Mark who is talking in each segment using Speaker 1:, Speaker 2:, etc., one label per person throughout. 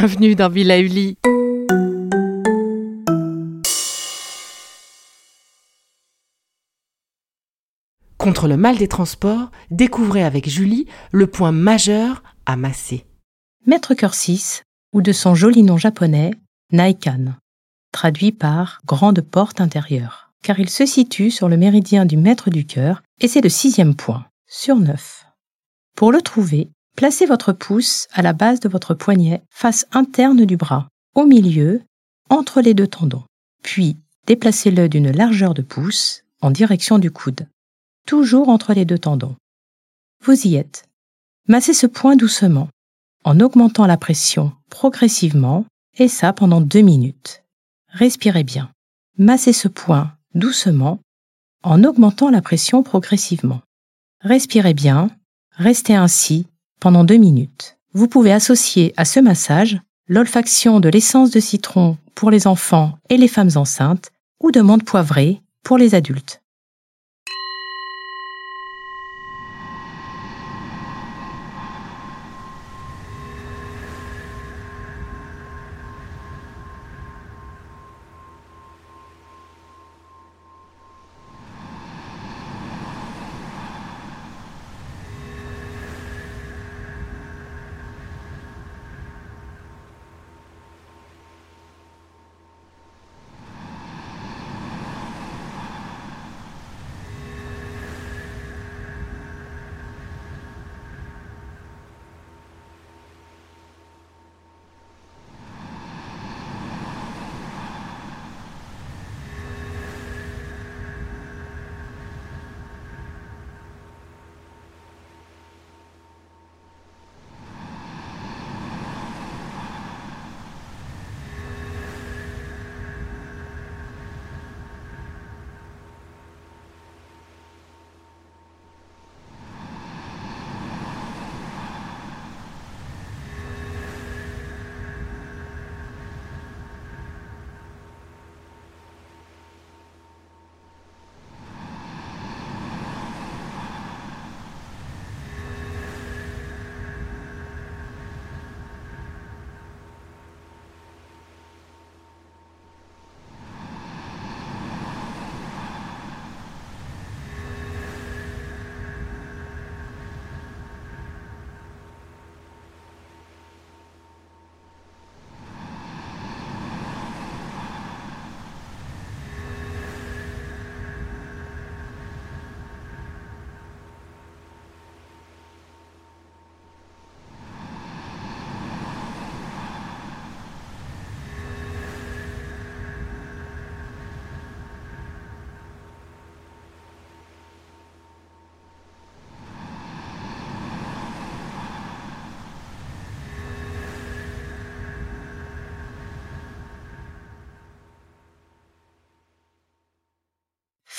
Speaker 1: Bienvenue dans Villa Uli. Contre le mal des transports, découvrez avec Julie le point majeur à masser.
Speaker 2: Maître 6, ou de son joli nom japonais, Naikan, traduit par grande porte intérieure, car il se situe sur le méridien du maître du cœur et c'est le sixième point, sur neuf. Pour le trouver, placez votre pouce à la base de votre poignet, face interne du bras, au milieu, entre les deux tendons. Puis, déplacez-le d'une largeur de pouce en direction du coude toujours entre les deux tendons. Vous y êtes. Massez ce point doucement, en augmentant la pression progressivement, et ça pendant deux minutes. Respirez bien. Massez ce point doucement, en augmentant la pression progressivement. Respirez bien, restez ainsi pendant deux minutes. Vous pouvez associer à ce massage l'olfaction de l'essence de citron pour les enfants et les femmes enceintes ou de menthe poivrée pour les adultes.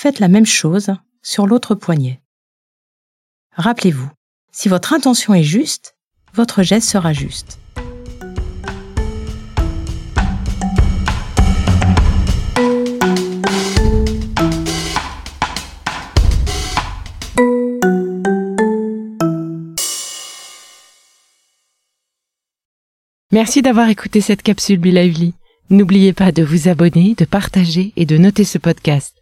Speaker 2: Faites la même chose sur l'autre poignet. Rappelez-vous, si votre intention est juste, votre geste sera juste.
Speaker 1: Merci d'avoir écouté cette capsule Bilavli. N'oubliez pas de vous abonner, de partager et de noter ce podcast.